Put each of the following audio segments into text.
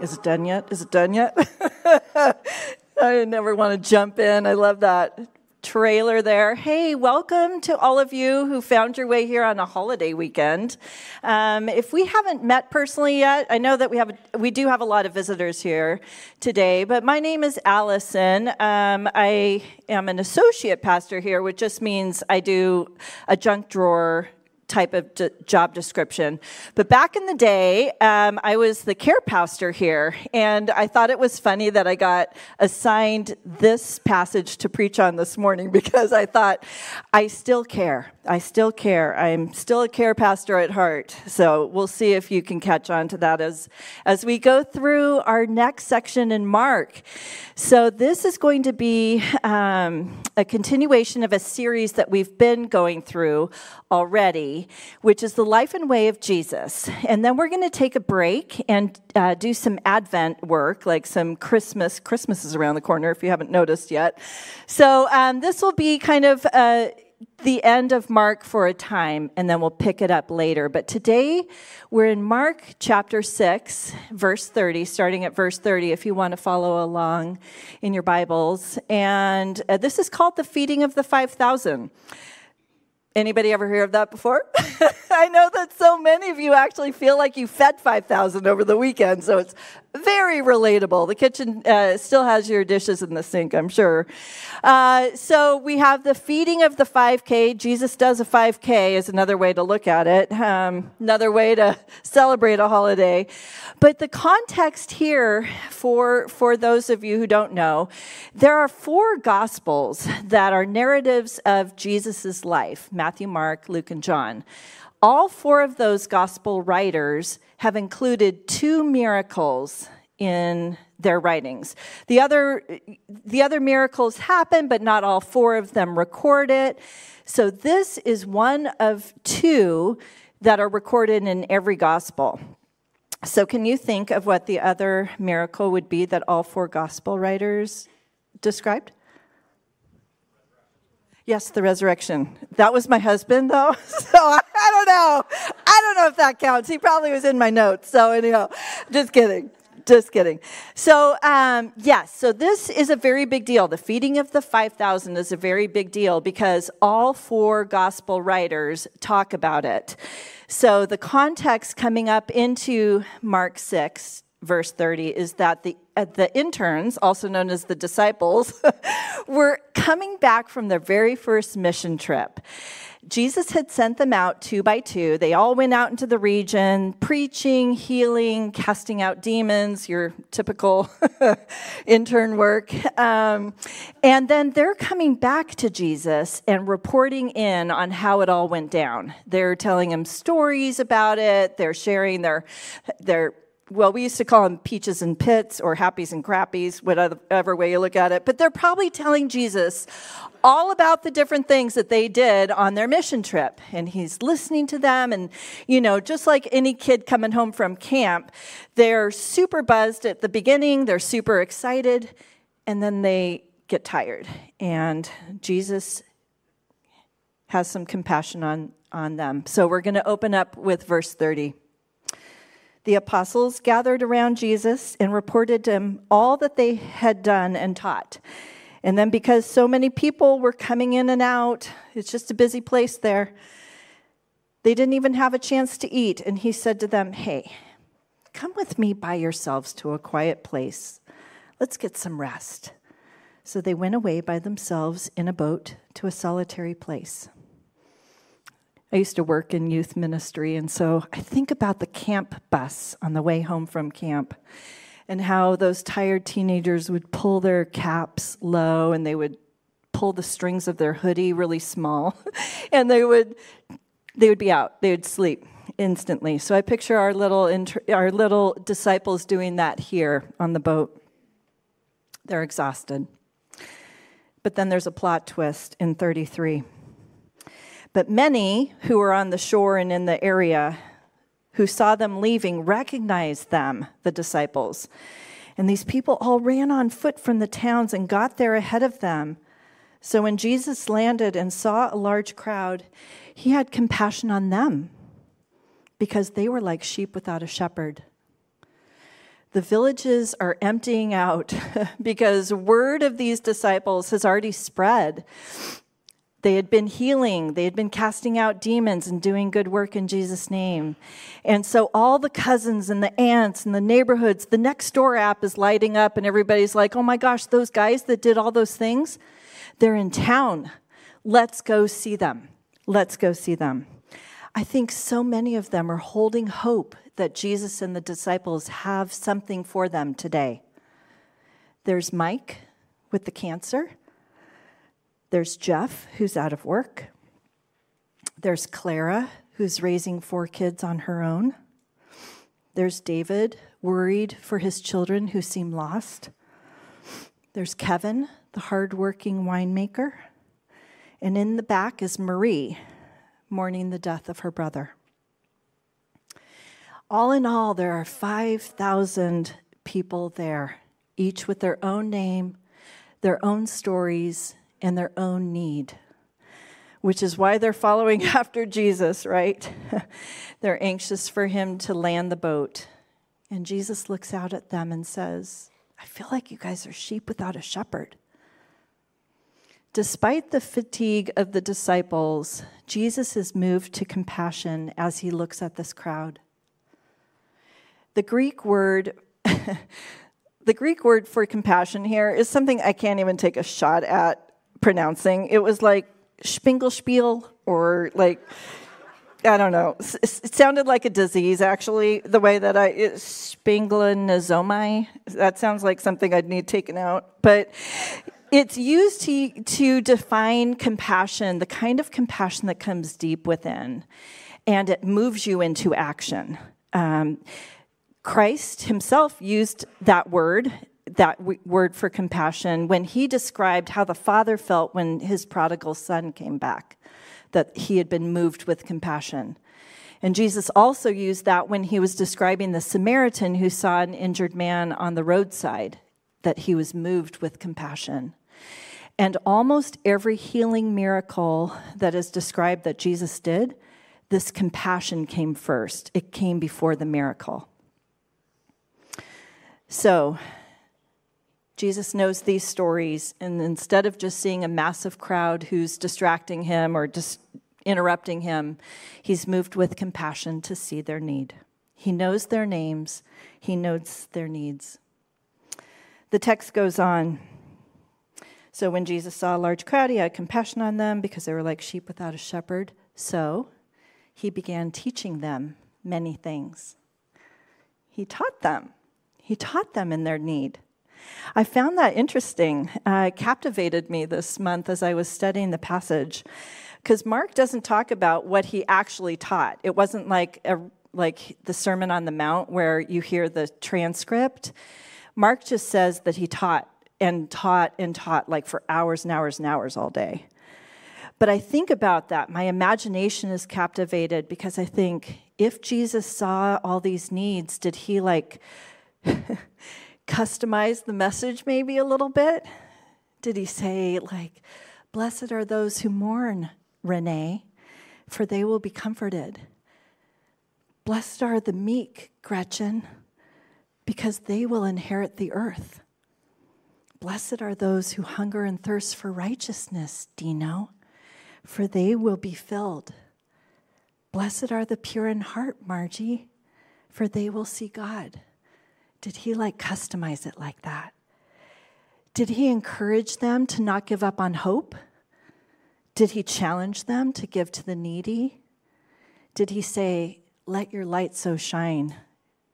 Is it done yet? Is it done yet? I never want to jump in. I love that trailer there. Hey, welcome to all of you who found your way here on a holiday weekend. Um, if we haven't met personally yet, I know that we have we do have a lot of visitors here today. But my name is Alison. Um, I am an associate pastor here, which just means I do a junk drawer type of d- job description. But back in the day, um, I was the care pastor here, and I thought it was funny that I got assigned this passage to preach on this morning because I thought, I still care. I still care. I'm still a care pastor at heart. So we'll see if you can catch on to that as, as we go through our next section in Mark. So this is going to be um, a continuation of a series that we've been going through already, which is the life and way of Jesus. And then we're going to take a break and uh, do some Advent work, like some Christmas. Christmas is around the corner if you haven't noticed yet. So um, this will be kind of uh, the end of Mark for a time, and then we'll pick it up later. But today we're in Mark chapter 6, verse 30, starting at verse 30, if you want to follow along in your Bibles. And uh, this is called the feeding of the 5,000. Anybody ever hear of that before? I know that so many of you actually feel like you fed 5,000 over the weekend, so it's very relatable. The kitchen uh, still has your dishes in the sink, I'm sure. Uh, so we have the feeding of the 5K. Jesus does a 5K, is another way to look at it, um, another way to celebrate a holiday. But the context here, for, for those of you who don't know, there are four gospels that are narratives of Jesus' life Matthew, Mark, Luke, and John. All four of those gospel writers have included two miracles in their writings. The other, the other miracles happen, but not all four of them record it. So this is one of two that are recorded in every gospel. So, can you think of what the other miracle would be that all four gospel writers described? Yes, the resurrection. That was my husband, though. So I, don't know. I don't know if that counts. He probably was in my notes. So, anyhow, just kidding. Just kidding. So, um, yes, so this is a very big deal. The feeding of the 5,000 is a very big deal because all four gospel writers talk about it. So, the context coming up into Mark 6 verse 30 is that the, the interns, also known as the disciples, were coming back from their very first mission trip. Jesus had sent them out two by two. They all went out into the region, preaching, healing, casting out demons, your typical intern work. Um, and then they're coming back to Jesus and reporting in on how it all went down. They're telling him stories about it, they're sharing their, their well, we used to call them peaches and pits or happies and crappies, whatever way you look at it. But they're probably telling Jesus all about the different things that they did on their mission trip. And he's listening to them. And, you know, just like any kid coming home from camp, they're super buzzed at the beginning, they're super excited, and then they get tired. And Jesus has some compassion on, on them. So we're going to open up with verse 30 the apostles gathered around Jesus and reported to him all that they had done and taught. And then, because so many people were coming in and out, it's just a busy place there, they didn't even have a chance to eat. And he said to them, Hey, come with me by yourselves to a quiet place. Let's get some rest. So they went away by themselves in a boat to a solitary place. I used to work in youth ministry, and so I think about the camp bus on the way home from camp and how those tired teenagers would pull their caps low and they would pull the strings of their hoodie really small and they would they would be out. They would sleep instantly. So i picture our little inter- our little disciples doing that here on the boat. They're exhausted. But then there's a plot twist in 33 but many who were on the shore and in the area who saw them leaving recognized them, the disciples. And these people all ran on foot from the towns and got there ahead of them. So when Jesus landed and saw a large crowd, he had compassion on them because they were like sheep without a shepherd. the villages are emptying out because word of these disciples has already spread. They had been healing, they had been casting out demons and doing good work in Jesus' name. And so all the cousins and the aunts and the neighborhoods, the next door app is lighting up, and everybody's like, oh my gosh, those guys that did all those things, they're in town. Let's go see them. Let's go see them. I think so many of them are holding hope that Jesus and the disciples have something for them today. There's Mike with the cancer. There's Jeff, who's out of work. There's Clara, who's raising four kids on her own. There's David, worried for his children who seem lost. There's Kevin, the hardworking winemaker. And in the back is Marie, mourning the death of her brother. All in all, there are 5,000 people there, each with their own name, their own stories, and their own need, which is why they're following after Jesus, right? they're anxious for him to land the boat. And Jesus looks out at them and says, I feel like you guys are sheep without a shepherd. Despite the fatigue of the disciples, Jesus is moved to compassion as he looks at this crowd. The Greek word the Greek word for compassion here is something I can't even take a shot at pronouncing. It was like spingelspiel or like I don't know. It sounded like a disease, actually, the way that I, spinglenozomi. That sounds like something I'd need taken out. But it's used to, to define compassion, the kind of compassion that comes deep within, and it moves you into action. Um, Christ himself used that word, that w- word for compassion, when he described how the Father felt when his prodigal son came back, that he had been moved with compassion. And Jesus also used that when he was describing the Samaritan who saw an injured man on the roadside, that he was moved with compassion. And almost every healing miracle that is described that Jesus did, this compassion came first. It came before the miracle. So, Jesus knows these stories, and instead of just seeing a massive crowd who's distracting him or just interrupting him, he's moved with compassion to see their need. He knows their names, he knows their needs. The text goes on. So when Jesus saw a large crowd, he had compassion on them because they were like sheep without a shepherd. So he began teaching them many things. He taught them. He taught them in their need. I found that interesting. Uh, captivated me this month as I was studying the passage, because Mark doesn't talk about what he actually taught. It wasn't like a, like the Sermon on the Mount where you hear the transcript. Mark just says that he taught and taught and taught like for hours and hours and hours all day. But I think about that. My imagination is captivated because I think if Jesus saw all these needs, did he like customize the message maybe a little bit? Did he say, like, blessed are those who mourn, Renee, for they will be comforted? Blessed are the meek, Gretchen, because they will inherit the earth. Blessed are those who hunger and thirst for righteousness, Dino, for they will be filled. Blessed are the pure in heart, Margie, for they will see God. Did he like customize it like that? Did he encourage them to not give up on hope? Did he challenge them to give to the needy? Did he say, Let your light so shine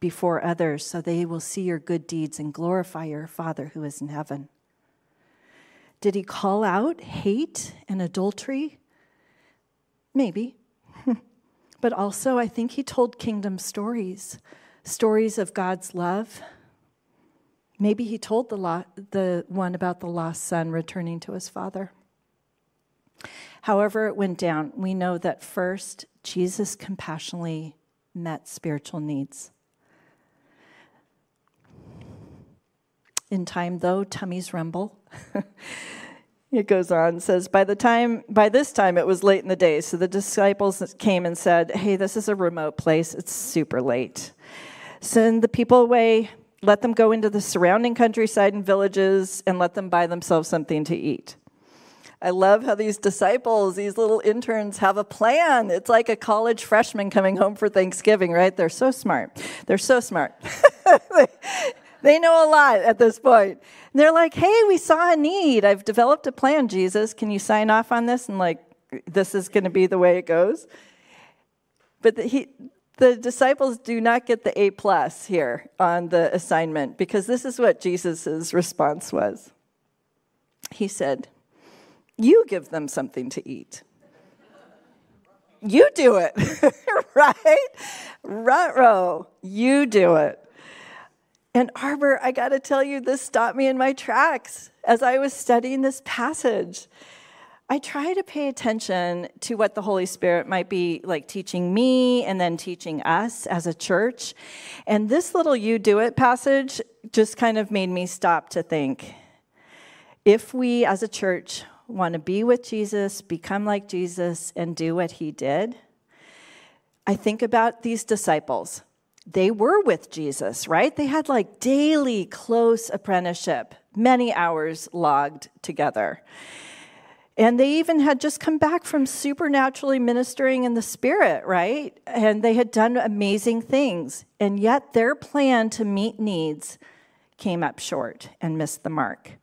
before others so they will see your good deeds and glorify your Father who is in heaven? Did he call out hate and adultery? Maybe. but also, I think he told kingdom stories stories of God's love. Maybe he told the, lo- the one about the lost son returning to his father. However, it went down, we know that first, Jesus compassionately met spiritual needs. In time, though, tummies rumble. it goes on says by the time by this time it was late in the day so the disciples came and said hey this is a remote place it's super late Send the people away. let them go into the surrounding countryside and villages and let them buy themselves something to eat. I love how these disciples, these little interns, have a plan. It's like a college freshman coming home for Thanksgiving, right? They're so smart. They're so smart. they know a lot at this point. And they're like, hey, we saw a need. I've developed a plan, Jesus. Can you sign off on this? And like, this is going to be the way it goes. But the, he, the disciples do not get the A plus here on the assignment because this is what Jesus' response was. He said, You give them something to eat. You do it, right? Rutro, you do it. And Arbor, I got to tell you, this stopped me in my tracks as I was studying this passage. I try to pay attention to what the Holy Spirit might be like teaching me and then teaching us as a church. And this little you do it passage just kind of made me stop to think if we as a church want to be with Jesus, become like Jesus, and do what he did, I think about these disciples. They were with Jesus, right? They had like daily close apprenticeship, many hours logged together. And they even had just come back from supernaturally ministering in the spirit, right? And they had done amazing things. And yet their plan to meet needs came up short and missed the mark.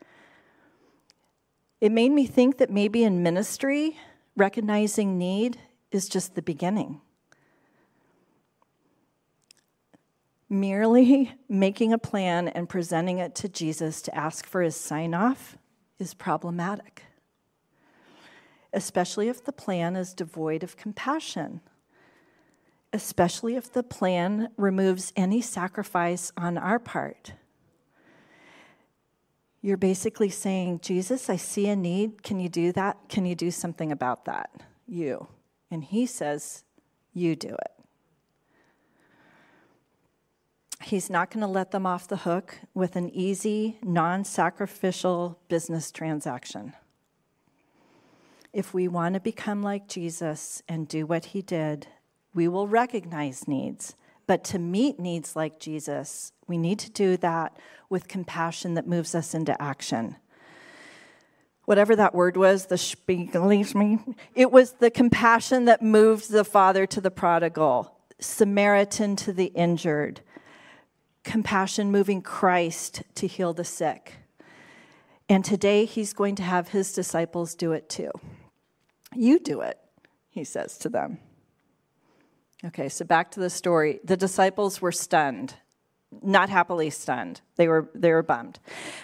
It made me think that maybe in ministry, recognizing need is just the beginning. Merely making a plan and presenting it to Jesus to ask for his sign off is problematic especially if the plan is devoid of compassion, especially if the plan removes any sacrifice on our part. You're basically saying, Jesus, I see a need. Can you do that? Can you do something about that? You. And he says, You do it. He's not going to let them off the hook with an easy, non sacrificial business transaction if we want to become like Jesus and do what he did, we will recognize needs. But to meet needs like Jesus, we need to do that with compassion that moves us into action. Whatever that word was, the spiegelishme, it was the compassion that moved the father to the prodigal, Samaritan to the injured, compassion moving Christ to heal the sick. And today he's going to have his disciples do it too. You do it, he says to them. Okay, so back to the story. The disciples were stunned, not happily stunned. They were, they were bummed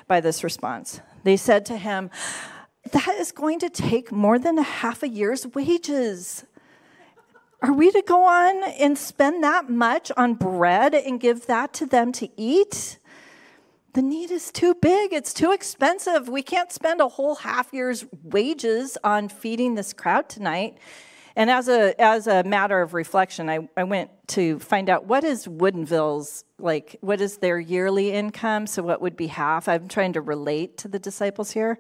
by this response. They said to him, That is going to take more than a half a year's wages. Are we to go on and spend that much on bread and give that to them to eat? The need is too big. It's too expensive. We can't spend a whole half year's wages on feeding this crowd tonight. And as a as a matter of reflection, I, I went to find out what is Woodinville's like what is their yearly income, so what would be half? I'm trying to relate to the disciples here.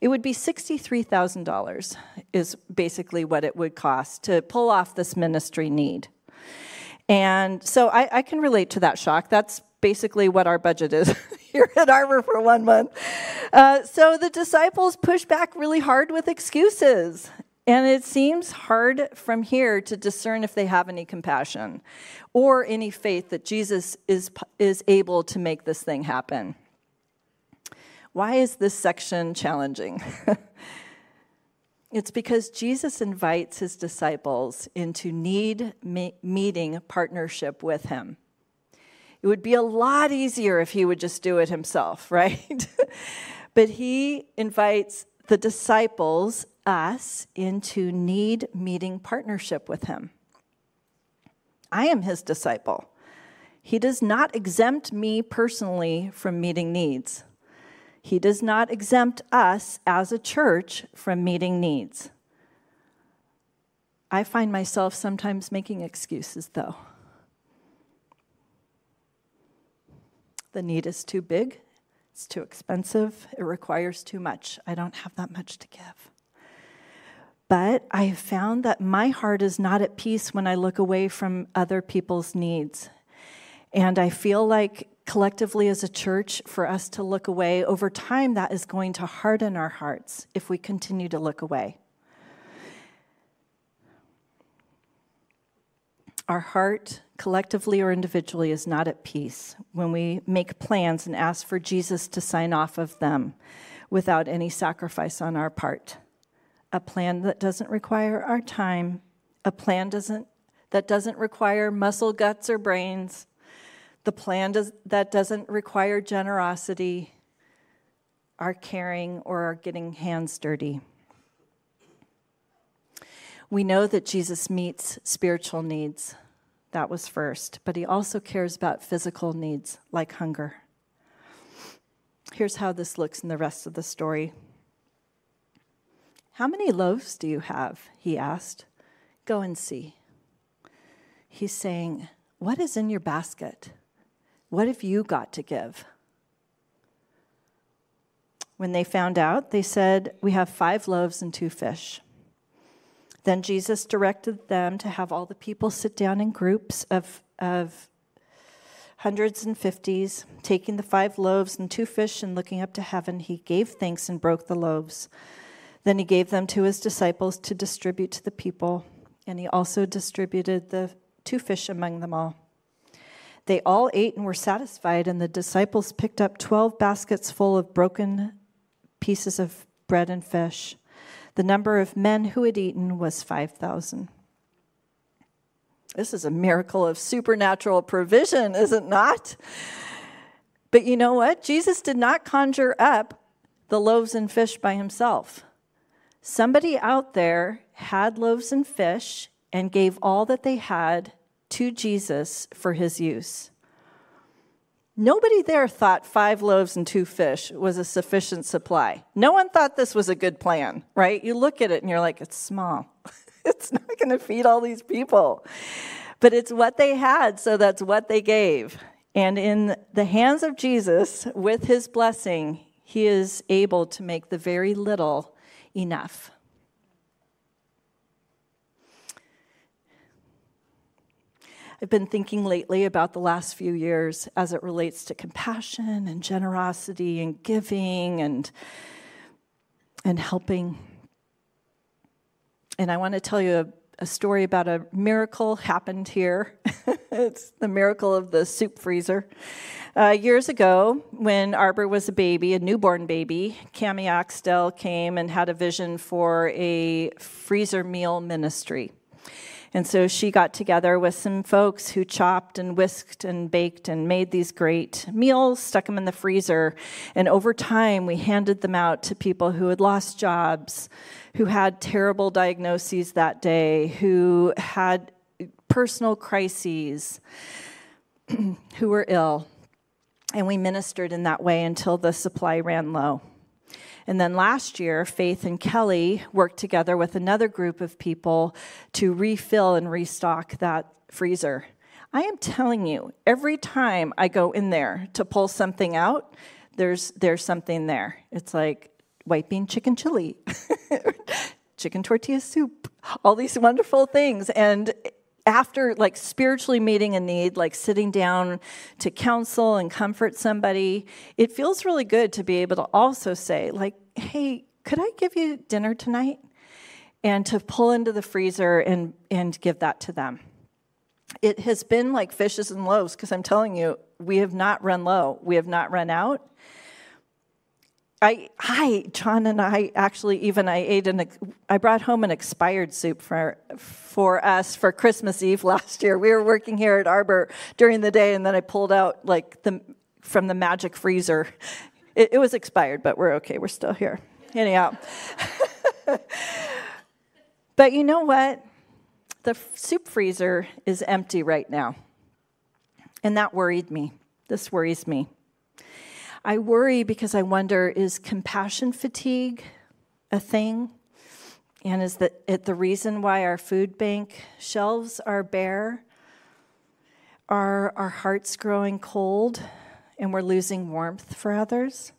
It would be sixty-three thousand dollars is basically what it would cost to pull off this ministry need. And so I, I can relate to that shock. That's basically what our budget is here at Arbor for one month. Uh, so the disciples push back really hard with excuses. And it seems hard from here to discern if they have any compassion or any faith that Jesus is, is able to make this thing happen. Why is this section challenging? it's because Jesus invites his disciples into need meeting partnership with him. It would be a lot easier if he would just do it himself, right? but he invites the disciples, us, into need meeting partnership with him. I am his disciple. He does not exempt me personally from meeting needs. He does not exempt us as a church from meeting needs. I find myself sometimes making excuses, though. The need is too big, it's too expensive, it requires too much. I don't have that much to give. But I have found that my heart is not at peace when I look away from other people's needs. And I feel like collectively as a church for us to look away, over time that is going to harden our hearts if we continue to look away. Our heart, collectively or individually, is not at peace when we make plans and ask for Jesus to sign off of them without any sacrifice on our part. A plan that doesn't require our time, a plan doesn't, that doesn't require muscle, guts, or brains, the plan does, that doesn't require generosity, our caring, or our getting hands dirty. We know that Jesus meets spiritual needs. That was first. But he also cares about physical needs like hunger. Here's how this looks in the rest of the story. How many loaves do you have? He asked. Go and see. He's saying, What is in your basket? What have you got to give? When they found out, they said, We have five loaves and two fish. Then Jesus directed them to have all the people sit down in groups of, of hundreds and fifties. Taking the five loaves and two fish and looking up to heaven, he gave thanks and broke the loaves. Then he gave them to his disciples to distribute to the people, and he also distributed the two fish among them all. They all ate and were satisfied, and the disciples picked up 12 baskets full of broken pieces of bread and fish. The number of men who had eaten was 5,000. This is a miracle of supernatural provision, is it not? But you know what? Jesus did not conjure up the loaves and fish by himself. Somebody out there had loaves and fish and gave all that they had to Jesus for his use. Nobody there thought five loaves and two fish was a sufficient supply. No one thought this was a good plan, right? You look at it and you're like, it's small. it's not going to feed all these people. But it's what they had, so that's what they gave. And in the hands of Jesus, with his blessing, he is able to make the very little enough. I've been thinking lately about the last few years as it relates to compassion and generosity and giving and, and helping. And I want to tell you a, a story about a miracle happened here. it's the miracle of the soup freezer. Uh, years ago, when Arbor was a baby, a newborn baby, Cami Axtell came and had a vision for a freezer meal ministry. And so she got together with some folks who chopped and whisked and baked and made these great meals, stuck them in the freezer. And over time, we handed them out to people who had lost jobs, who had terrible diagnoses that day, who had personal crises, who were ill. And we ministered in that way until the supply ran low. And then last year, Faith and Kelly worked together with another group of people to refill and restock that freezer. I am telling you, every time I go in there to pull something out, there's there's something there. It's like white bean chicken chili, chicken tortilla soup, all these wonderful things. And after like spiritually meeting a need, like sitting down to counsel and comfort somebody, it feels really good to be able to also say, like, hey, could I give you dinner tonight? And to pull into the freezer and, and give that to them. It has been like fishes and loaves because I'm telling you, we have not run low. We have not run out. I, I, John and I actually even I ate an I brought home an expired soup for for us for Christmas Eve last year. We were working here at Arbor during the day, and then I pulled out like the from the magic freezer. It, it was expired, but we're okay. We're still here. Anyhow, but you know what? The soup freezer is empty right now, and that worried me. This worries me. I worry because I wonder is compassion fatigue a thing? And is that it the reason why our food bank shelves are bare? Are our hearts growing cold and we're losing warmth for others?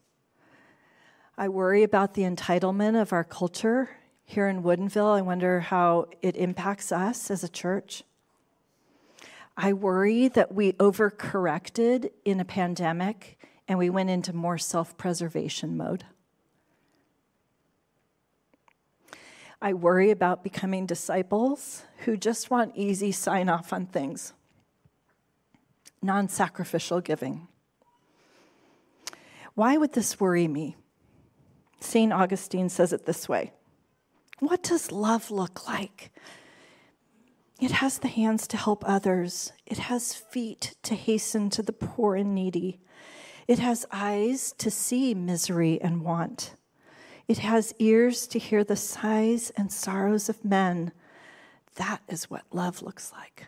I worry about the entitlement of our culture here in Woodinville. I wonder how it impacts us as a church. I worry that we overcorrected in a pandemic and we went into more self preservation mode. I worry about becoming disciples who just want easy sign off on things, non sacrificial giving. Why would this worry me? St. Augustine says it this way What does love look like? It has the hands to help others, it has feet to hasten to the poor and needy, it has eyes to see misery and want. It has ears to hear the sighs and sorrows of men. That is what love looks like.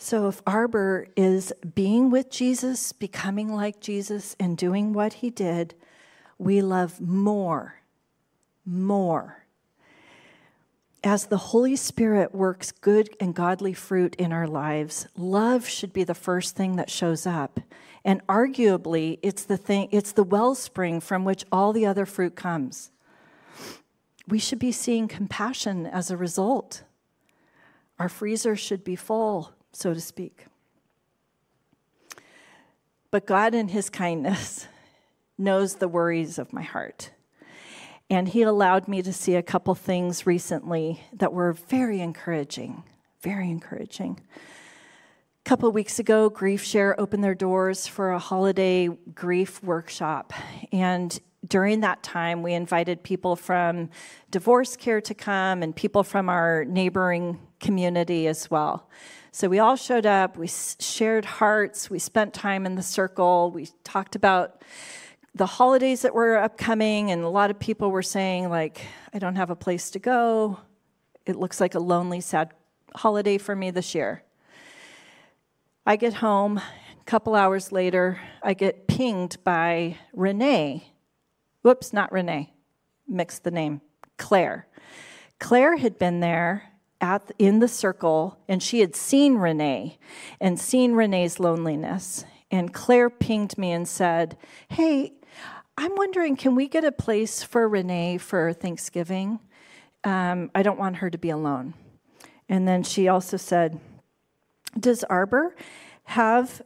So, if Arbor is being with Jesus, becoming like Jesus, and doing what he did, we love more, more. As the Holy Spirit works good and godly fruit in our lives, love should be the first thing that shows up. And arguably, it's the thing, it's the wellspring from which all the other fruit comes. We should be seeing compassion as a result. Our freezer should be full so to speak. But God, in His kindness, knows the worries of my heart. And He allowed me to see a couple things recently that were very encouraging, very encouraging. Couple weeks ago, Grief Share opened their doors for a holiday grief workshop. And during that time, we invited people from divorce care to come and people from our neighboring community as well. So we all showed up, we shared hearts, we spent time in the circle, we talked about the holidays that were upcoming, and a lot of people were saying, like, I don't have a place to go. It looks like a lonely, sad holiday for me this year. I get home, a couple hours later, I get pinged by Renee. Whoops, not Renee, mixed the name, Claire. Claire had been there at, in the circle, and she had seen Renee and seen Renee's loneliness. And Claire pinged me and said, Hey, I'm wondering, can we get a place for Renee for Thanksgiving? Um, I don't want her to be alone. And then she also said, Does Arbor have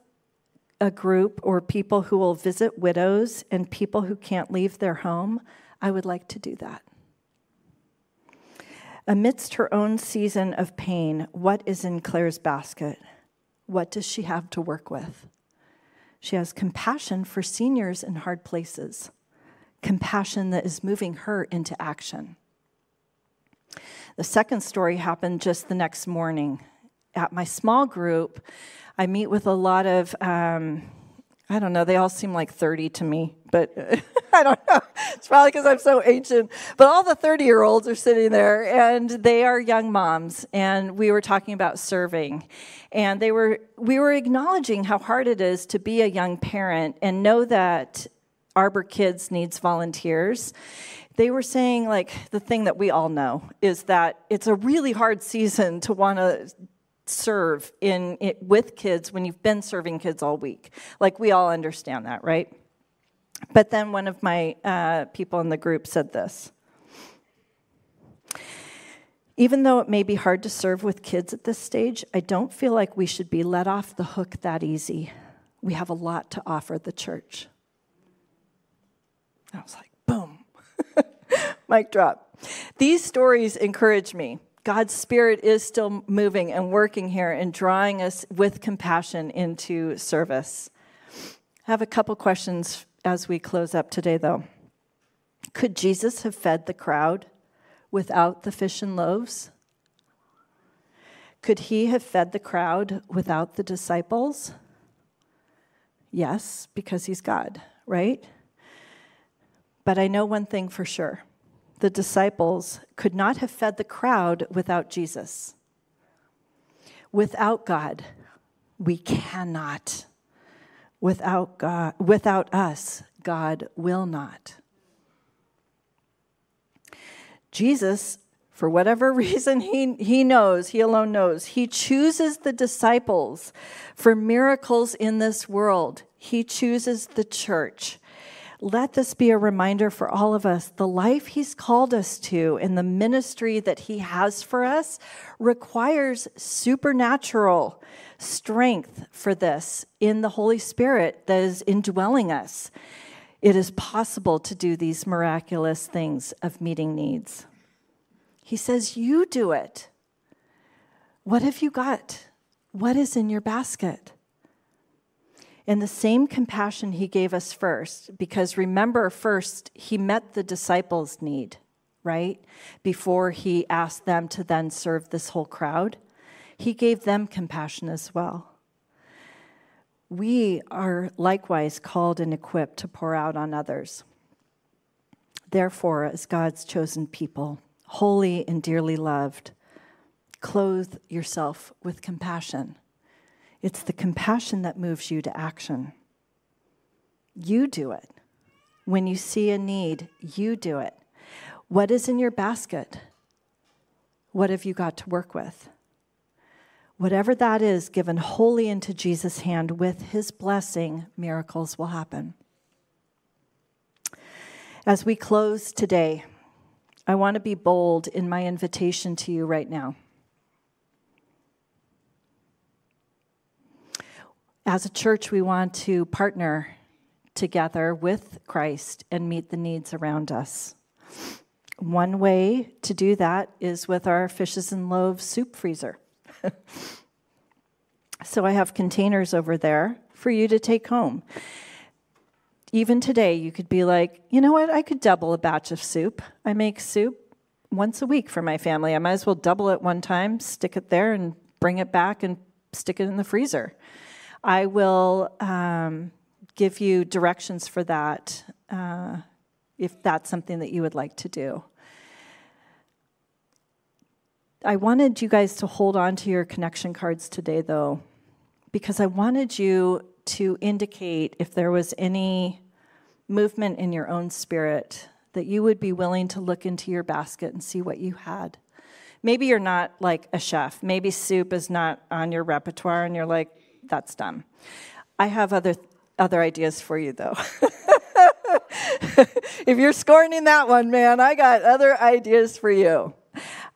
a group or people who will visit widows and people who can't leave their home? I would like to do that. Amidst her own season of pain, what is in Claire's basket? What does she have to work with? She has compassion for seniors in hard places, compassion that is moving her into action. The second story happened just the next morning. At my small group, I meet with a lot of um, I don't know. They all seem like 30 to me, but I don't know. It's probably because I'm so ancient. But all the 30 year olds are sitting there, and they are young moms. And we were talking about serving, and they were we were acknowledging how hard it is to be a young parent and know that Arbor Kids needs volunteers. They were saying like the thing that we all know is that it's a really hard season to want to serve in it, with kids when you've been serving kids all week. Like we all understand that, right? But then one of my uh, people in the group said this. Even though it may be hard to serve with kids at this stage, I don't feel like we should be let off the hook that easy. We have a lot to offer the church. I was like, boom, mic drop. These stories encourage me God's Spirit is still moving and working here and drawing us with compassion into service. I have a couple questions as we close up today, though. Could Jesus have fed the crowd without the fish and loaves? Could he have fed the crowd without the disciples? Yes, because he's God, right? But I know one thing for sure the disciples could not have fed the crowd without Jesus. Without God, we cannot. Without God, without us, God will not. Jesus, for whatever reason he, he knows, he alone knows, he chooses the disciples for miracles in this world. He chooses the church let this be a reminder for all of us. The life He's called us to and the ministry that He has for us requires supernatural strength for this in the Holy Spirit that is indwelling us. It is possible to do these miraculous things of meeting needs. He says, You do it. What have you got? What is in your basket? And the same compassion he gave us first, because remember, first, he met the disciples' need, right? Before he asked them to then serve this whole crowd, he gave them compassion as well. We are likewise called and equipped to pour out on others. Therefore, as God's chosen people, holy and dearly loved, clothe yourself with compassion it's the compassion that moves you to action. You do it. When you see a need, you do it. What is in your basket? What have you got to work with? Whatever that is, given wholly into Jesus' hand with his blessing, miracles will happen. As we close today, I want to be bold in my invitation to you right now. As a church, we want to partner together with Christ and meet the needs around us. One way to do that is with our fishes and loaves soup freezer. so I have containers over there for you to take home. Even today, you could be like, you know what? I could double a batch of soup. I make soup once a week for my family. I might as well double it one time, stick it there, and bring it back and stick it in the freezer. I will um, give you directions for that uh, if that's something that you would like to do. I wanted you guys to hold on to your connection cards today, though, because I wanted you to indicate if there was any movement in your own spirit that you would be willing to look into your basket and see what you had. Maybe you're not like a chef. Maybe soup is not on your repertoire and you're like, that's done. I have other other ideas for you though. if you're scorning that one, man, I got other ideas for you.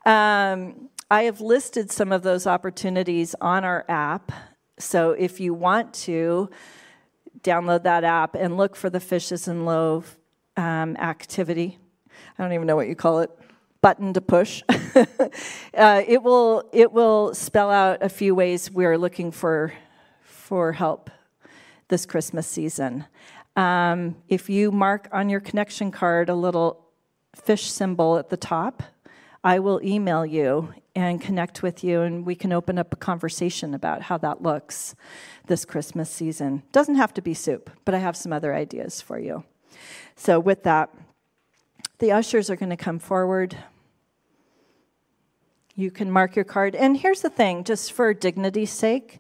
Um, I have listed some of those opportunities on our app. So if you want to download that app and look for the fishes and loaves um, activity, I don't even know what you call it button to push. uh, it will it will spell out a few ways we're looking for for help this Christmas season. Um, if you mark on your connection card a little fish symbol at the top, I will email you and connect with you, and we can open up a conversation about how that looks this Christmas season. Doesn't have to be soup, but I have some other ideas for you. So, with that, the ushers are going to come forward. You can mark your card. And here's the thing just for dignity's sake,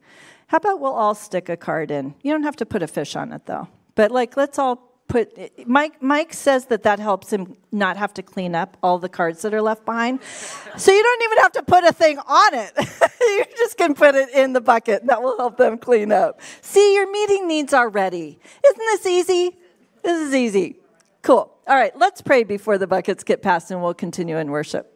how about we'll all stick a card in? You don't have to put a fish on it though. But like, let's all put. Mike. Mike says that that helps him not have to clean up all the cards that are left behind. so you don't even have to put a thing on it. you just can put it in the bucket. That will help them clean up. See, your meeting needs are ready. Isn't this easy? This is easy. Cool. All right, let's pray before the buckets get passed, and we'll continue in worship.